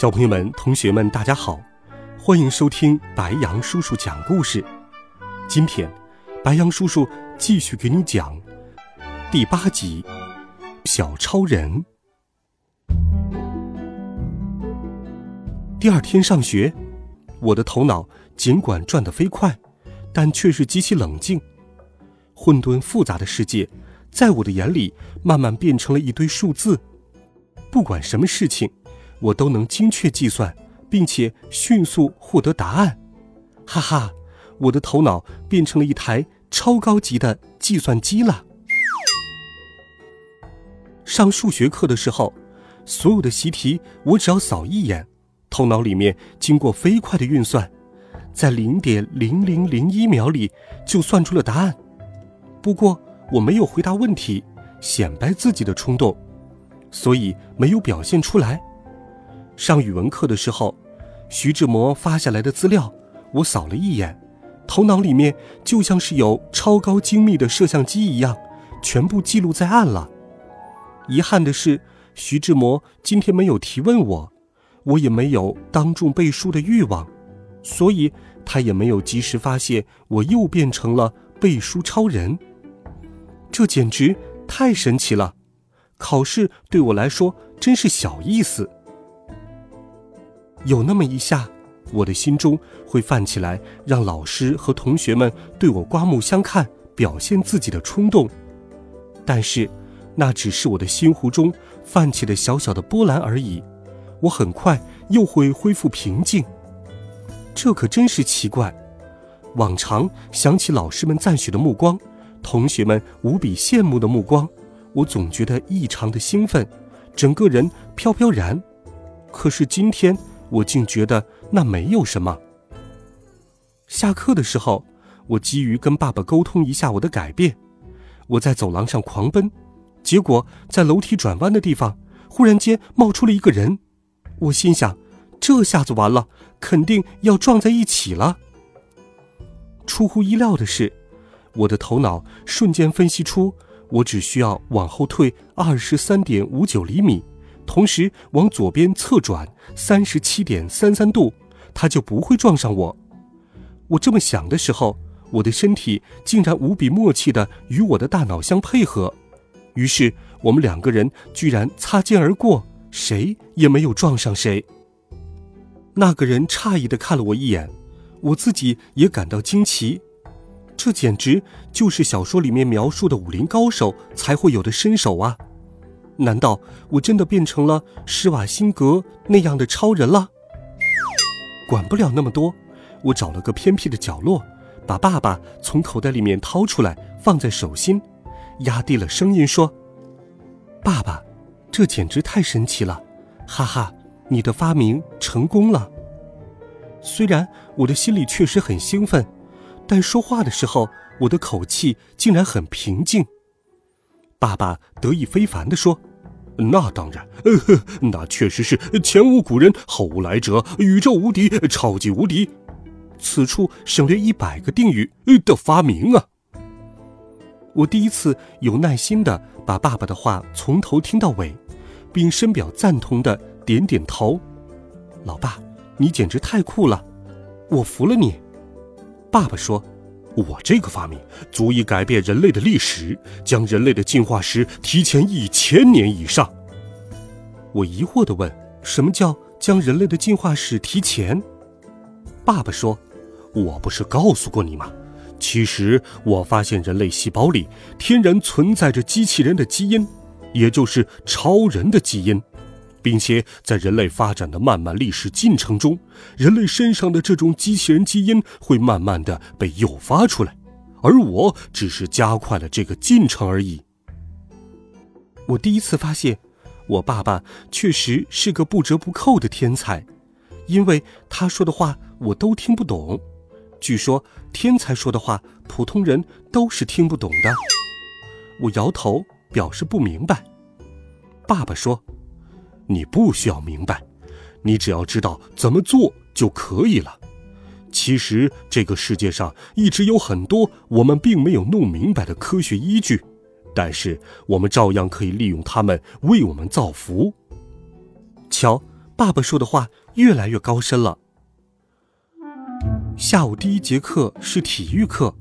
小朋友们、同学们，大家好，欢迎收听白杨叔叔讲故事。今天，白杨叔叔继续给你讲第八集《小超人》。第二天上学，我的头脑尽管转得飞快，但却是极其冷静。混沌复杂的世界，在我的眼里慢慢变成了一堆数字。不管什么事情。我都能精确计算，并且迅速获得答案，哈哈！我的头脑变成了一台超高级的计算机了。上数学课的时候，所有的习题我只要扫一眼，头脑里面经过飞快的运算，在零点零零零一秒里就算出了答案。不过我没有回答问题，显摆自己的冲动，所以没有表现出来。上语文课的时候，徐志摩发下来的资料，我扫了一眼，头脑里面就像是有超高精密的摄像机一样，全部记录在案了。遗憾的是，徐志摩今天没有提问我，我也没有当众背书的欲望，所以他也没有及时发现我又变成了背书超人。这简直太神奇了！考试对我来说真是小意思。有那么一下，我的心中会泛起来让老师和同学们对我刮目相看、表现自己的冲动，但是，那只是我的心湖中泛起的小小的波澜而已。我很快又会恢复平静。这可真是奇怪。往常想起老师们赞许的目光，同学们无比羡慕的目光，我总觉得异常的兴奋，整个人飘飘然。可是今天。我竟觉得那没有什么。下课的时候，我急于跟爸爸沟通一下我的改变。我在走廊上狂奔，结果在楼梯转弯的地方，忽然间冒出了一个人。我心想，这下子完了，肯定要撞在一起了。出乎意料的是，我的头脑瞬间分析出，我只需要往后退二十三点五九厘米。同时往左边侧转三十七点三三度，他就不会撞上我。我这么想的时候，我的身体竟然无比默契地与我的大脑相配合，于是我们两个人居然擦肩而过，谁也没有撞上谁。那个人诧异地看了我一眼，我自己也感到惊奇，这简直就是小说里面描述的武林高手才会有的身手啊！难道我真的变成了施瓦辛格那样的超人了？管不了那么多，我找了个偏僻的角落，把爸爸从口袋里面掏出来，放在手心，压低了声音说：“爸爸，这简直太神奇了，哈哈，你的发明成功了。”虽然我的心里确实很兴奋，但说话的时候，我的口气竟然很平静。爸爸得意非凡地说。那当然，呃呵，那确实是前无古人后无来者，宇宙无敌，超级无敌。此处省略一百个定语的发明啊！我第一次有耐心的把爸爸的话从头听到尾，并深表赞同的点点头。老爸，你简直太酷了，我服了你。爸爸说。我这个发明足以改变人类的历史，将人类的进化史提前一千年以上。我疑惑地问：“什么叫将人类的进化史提前？”爸爸说：“我不是告诉过你吗？其实我发现人类细胞里天然存在着机器人的基因，也就是超人的基因。”并且在人类发展的漫漫历史进程中，人类身上的这种机器人基因会慢慢的被诱发出来，而我只是加快了这个进程而已。我第一次发现，我爸爸确实是个不折不扣的天才，因为他说的话我都听不懂。据说天才说的话，普通人都是听不懂的。我摇头表示不明白。爸爸说：“你不需要明白，你只要知道怎么做就可以了。其实这个世界上一直有很多我们并没有弄明白的科学依据，但是我们照样可以利用它们为我们造福。”瞧，爸爸说的话越来越高深了。下午第一节课是体育课，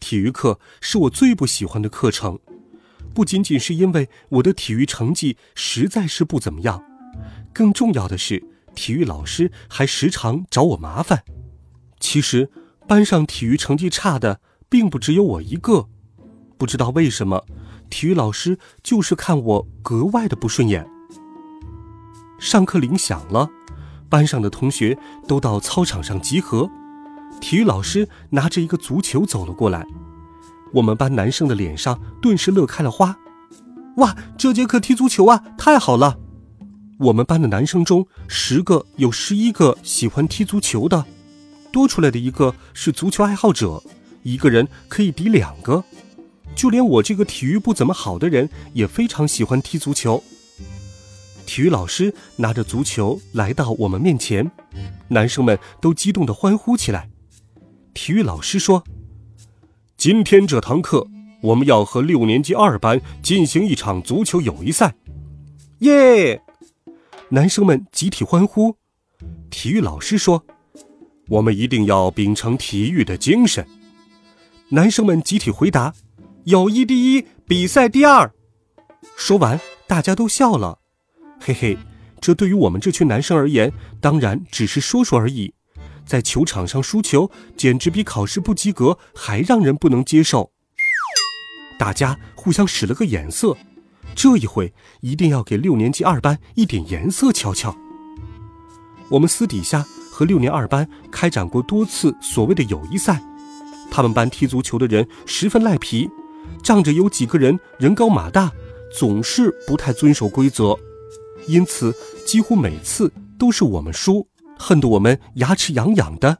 体育课是我最不喜欢的课程，不仅仅是因为我的体育成绩实在是不怎么样，更重要的是体育老师还时常找我麻烦。其实班上体育成绩差的并不只有我一个，不知道为什么，体育老师就是看我格外的不顺眼。上课铃响了，班上的同学都到操场上集合。体育老师拿着一个足球走了过来，我们班男生的脸上顿时乐开了花。哇，这节课踢足球啊，太好了！我们班的男生中，十个有十一个喜欢踢足球的，多出来的一个是足球爱好者，一个人可以抵两个。就连我这个体育不怎么好的人，也非常喜欢踢足球。体育老师拿着足球来到我们面前，男生们都激动地欢呼起来。体育老师说：“今天这堂课，我们要和六年级二班进行一场足球友谊赛。”耶！男生们集体欢呼。体育老师说：“我们一定要秉承体育的精神。”男生们集体回答：“友谊第一，比赛第二。”说完，大家都笑了。嘿嘿，这对于我们这群男生而言，当然只是说说而已。在球场上输球，简直比考试不及格还让人不能接受。大家互相使了个眼色，这一回一定要给六年级二班一点颜色瞧瞧。我们私底下和六年二班开展过多次所谓的友谊赛，他们班踢足球的人十分赖皮，仗着有几个人人高马大，总是不太遵守规则，因此几乎每次都是我们输。恨得我们牙齿痒痒的。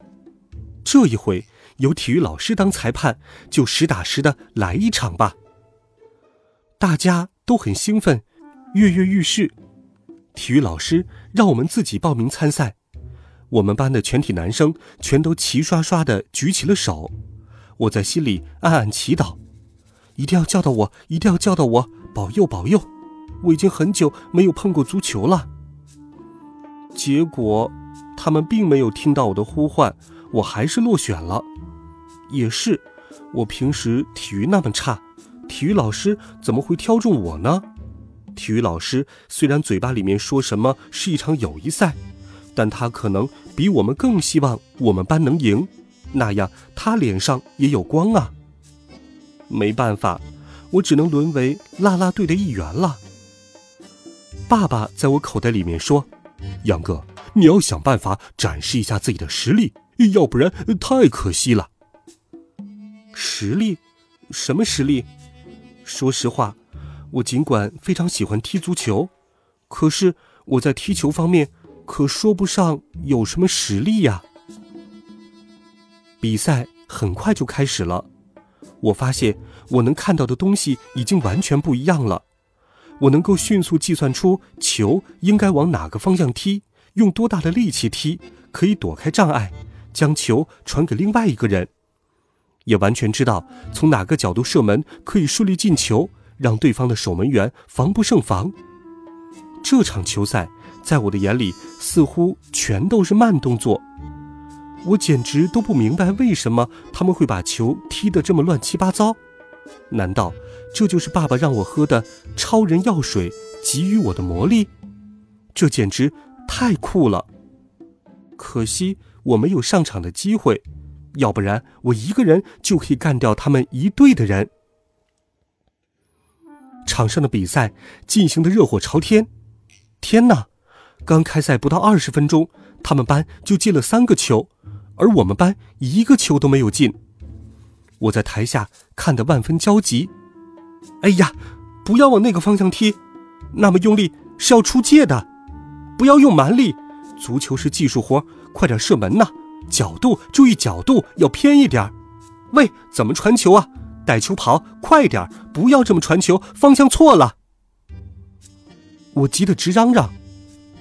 这一回有体育老师当裁判，就实打实的来一场吧。大家都很兴奋，跃跃欲试。体育老师让我们自己报名参赛，我们班的全体男生全都齐刷刷的举起了手。我在心里暗暗祈祷，一定要叫到我，一定要叫到我，保佑保佑！我已经很久没有碰过足球了。结果。他们并没有听到我的呼唤，我还是落选了。也是，我平时体育那么差，体育老师怎么会挑中我呢？体育老师虽然嘴巴里面说什么是一场友谊赛，但他可能比我们更希望我们班能赢，那样他脸上也有光啊。没办法，我只能沦为啦啦队的一员了。爸爸在我口袋里面说：“杨哥。”你要想办法展示一下自己的实力，要不然太可惜了。实力？什么实力？说实话，我尽管非常喜欢踢足球，可是我在踢球方面可说不上有什么实力呀。比赛很快就开始了，我发现我能看到的东西已经完全不一样了。我能够迅速计算出球应该往哪个方向踢。用多大的力气踢可以躲开障碍，将球传给另外一个人，也完全知道从哪个角度射门可以顺利进球，让对方的守门员防不胜防。这场球赛在我的眼里似乎全都是慢动作，我简直都不明白为什么他们会把球踢得这么乱七八糟。难道这就是爸爸让我喝的超人药水给予我的魔力？这简直……太酷了！可惜我没有上场的机会，要不然我一个人就可以干掉他们一队的人。场上的比赛进行的热火朝天，天哪！刚开赛不到二十分钟，他们班就进了三个球，而我们班一个球都没有进。我在台下看得万分焦急。哎呀，不要往那个方向踢，那么用力是要出界的。不要用蛮力，足球是技术活，快点射门呐！角度注意角度，要偏一点。喂，怎么传球啊？带球跑，快点！不要这么传球，方向错了。我急得直嚷嚷。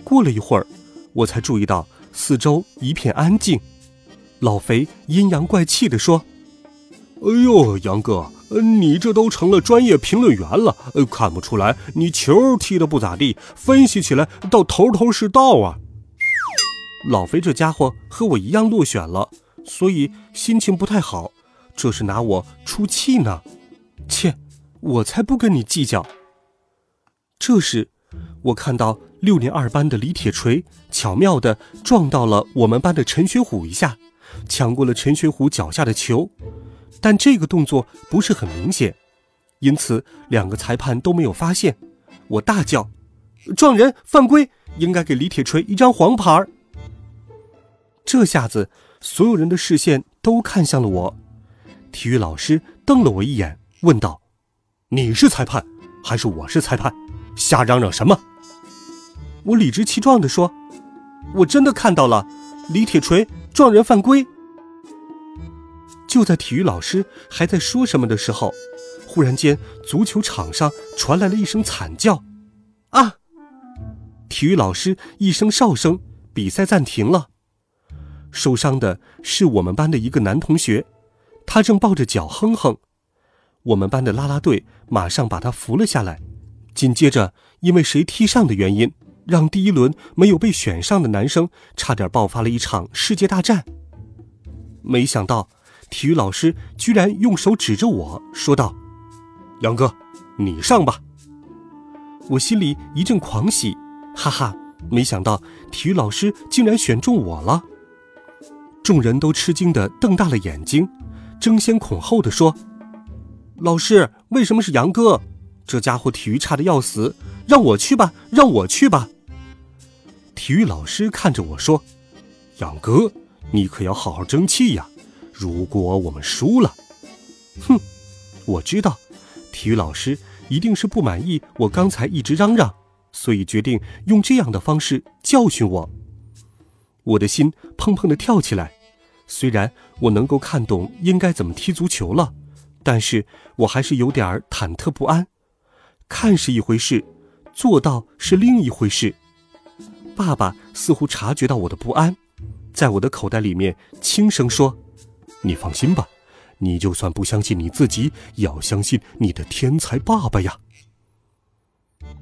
过了一会儿，我才注意到四周一片安静。老肥阴阳怪气地说：“哎呦，杨哥，呃你这都成了专业评论员了，呃看不出来你球踢得不咋地，分析起来倒头头是道啊。”老肥这家伙和我一样落选了，所以心情不太好。这是拿我出气呢，切，我才不跟你计较。这时，我看到六年二班的李铁锤巧妙地撞到了我们班的陈学虎一下，抢过了陈学虎脚下的球，但这个动作不是很明显，因此两个裁判都没有发现。我大叫：“撞人，犯规，应该给李铁锤一张黄牌。”这下子，所有人的视线都看向了我。体育老师瞪了我一眼，问道：“你是裁判，还是我是裁判？瞎嚷嚷什么？”我理直气壮地说：“我真的看到了，李铁锤撞人犯规。”就在体育老师还在说什么的时候，忽然间，足球场上传来了一声惨叫：“啊！”体育老师一声哨声，比赛暂停了。受伤的是我们班的一个男同学。他正抱着脚哼哼，我们班的啦啦队马上把他扶了下来。紧接着，因为谁踢上的原因，让第一轮没有被选上的男生差点爆发了一场世界大战。没想到，体育老师居然用手指着我说道：“杨哥，你上吧。”我心里一阵狂喜，哈哈！没想到体育老师竟然选中我了。众人都吃惊的瞪大了眼睛。争先恐后的说：“老师，为什么是杨哥？这家伙体育差的要死，让我去吧，让我去吧。”体育老师看着我说：“杨哥，你可要好好争气呀！如果我们输了，哼，我知道，体育老师一定是不满意我刚才一直嚷嚷，所以决定用这样的方式教训我。”我的心砰砰的跳起来。虽然我能够看懂应该怎么踢足球了，但是我还是有点忐忑不安。看是一回事，做到是另一回事。爸爸似乎察觉到我的不安，在我的口袋里面轻声说：“你放心吧，你就算不相信你自己，也要相信你的天才爸爸呀。”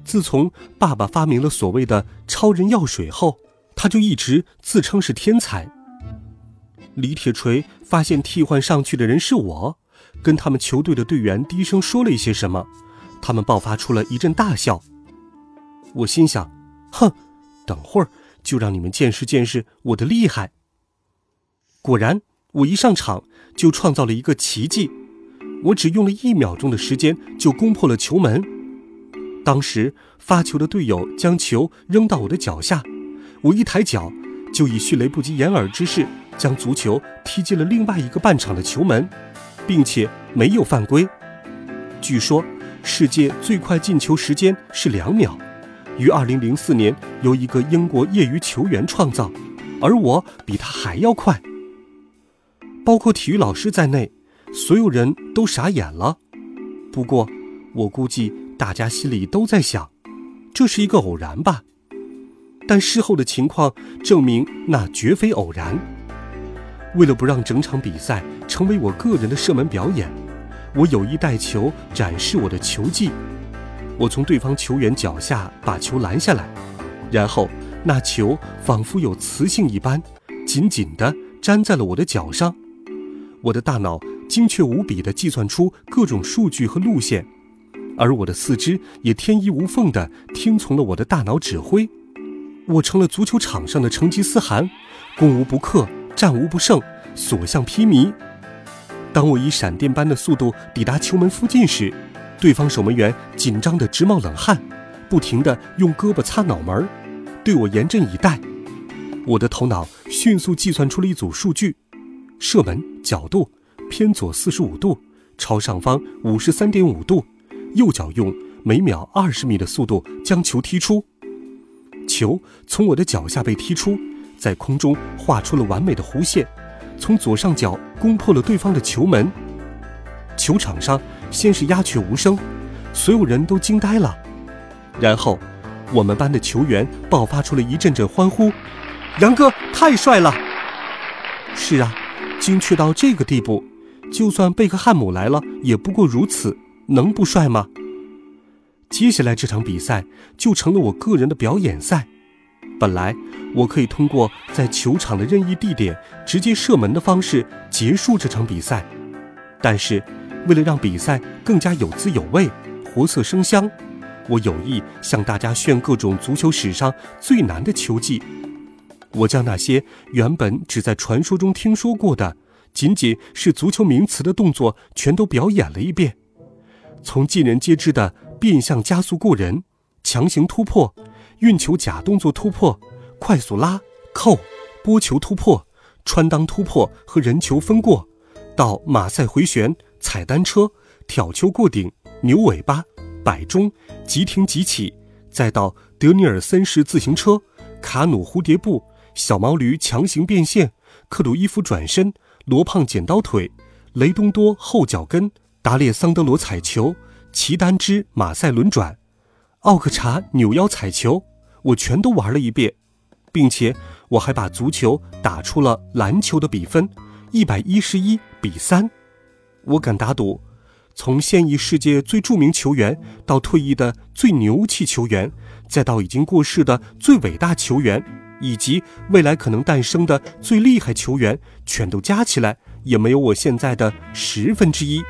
自从爸爸发明了所谓的超人药水后，他就一直自称是天才。李铁锤发现替换上去的人是我，跟他们球队的队员低声说了一些什么，他们爆发出了一阵大笑。我心想：哼，等会儿就让你们见识见识我的厉害。果然，我一上场就创造了一个奇迹，我只用了一秒钟的时间就攻破了球门。当时发球的队友将球扔到我的脚下，我一抬脚就以迅雷不及掩耳之势。将足球踢进了另外一个半场的球门，并且没有犯规。据说世界最快进球时间是两秒，于2004年由一个英国业余球员创造，而我比他还要快。包括体育老师在内，所有人都傻眼了。不过，我估计大家心里都在想，这是一个偶然吧。但事后的情况证明，那绝非偶然。为了不让整场比赛成为我个人的射门表演，我有意带球展示我的球技。我从对方球员脚下把球拦下来，然后那球仿佛有磁性一般，紧紧地粘在了我的脚上。我的大脑精确无比地计算出各种数据和路线，而我的四肢也天衣无缝地听从了我的大脑指挥。我成了足球场上的成吉思汗，攻无不克。战无不胜，所向披靡。当我以闪电般的速度抵达球门附近时，对方守门员紧张得直冒冷汗，不停地用胳膊擦脑门，对我严阵以待。我的头脑迅速计算出了一组数据：射门角度偏左四十五度，朝上方五十三点五度，右脚用每秒二十米的速度将球踢出。球从我的脚下被踢出，在空中画出了完美的弧线，从左上角攻破了对方的球门。球场上先是鸦雀无声，所有人都惊呆了，然后我们班的球员爆发出了一阵阵欢呼：“杨哥太帅了！”是啊，精确到这个地步，就算贝克汉姆来了也不过如此，能不帅吗？接下来这场比赛就成了我个人的表演赛。本来我可以通过在球场的任意地点直接射门的方式结束这场比赛，但是为了让比赛更加有滋有味、活色生香，我有意向大家炫各种足球史上最难的球技。我将那些原本只在传说中听说过的，仅仅是足球名词的动作，全都表演了一遍，从尽人皆知的。变向加速过人，强行突破，运球假动作突破，快速拉扣，拨球突破，穿裆突破和人球分过，到马赛回旋、踩单车、挑球过顶、扭尾巴、摆中、急停急起，再到德尼尔森式自行车、卡努蝴蝶步、小毛驴强行变线、克鲁伊夫转身、罗胖剪刀腿、雷东多后脚跟、达列桑德罗踩球。齐丹之马赛轮转，奥克查扭腰踩球，我全都玩了一遍，并且我还把足球打出了篮球的比分，一百一十一比三。我敢打赌，从现役世界最著名球员到退役的最牛气球员，再到已经过世的最伟大球员，以及未来可能诞生的最厉害球员，全都加起来也没有我现在的十分之一。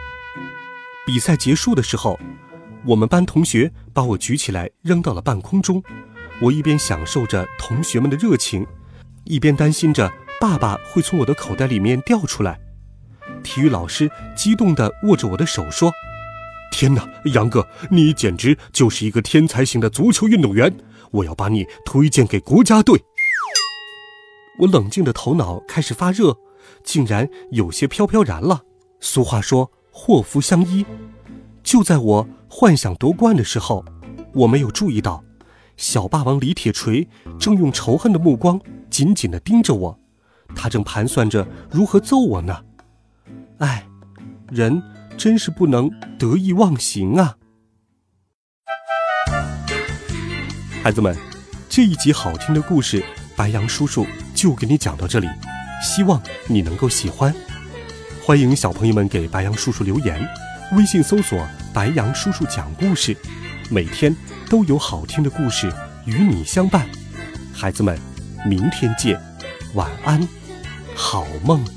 比赛结束的时候，我们班同学把我举起来扔到了半空中。我一边享受着同学们的热情，一边担心着爸爸会从我的口袋里面掉出来。体育老师激动地握着我的手说：“天哪，杨哥，你简直就是一个天才型的足球运动员！我要把你推荐给国家队。”我冷静的头脑开始发热，竟然有些飘飘然了。俗话说。祸福相依，就在我幻想夺冠的时候，我没有注意到，小霸王李铁锤正用仇恨的目光紧紧地盯着我，他正盘算着如何揍我呢。哎，人真是不能得意忘形啊！孩子们，这一集好听的故事，白杨叔叔就给你讲到这里，希望你能够喜欢。欢迎小朋友们给白杨叔叔留言，微信搜索“白杨叔叔讲故事”，每天都有好听的故事与你相伴。孩子们，明天见，晚安，好梦。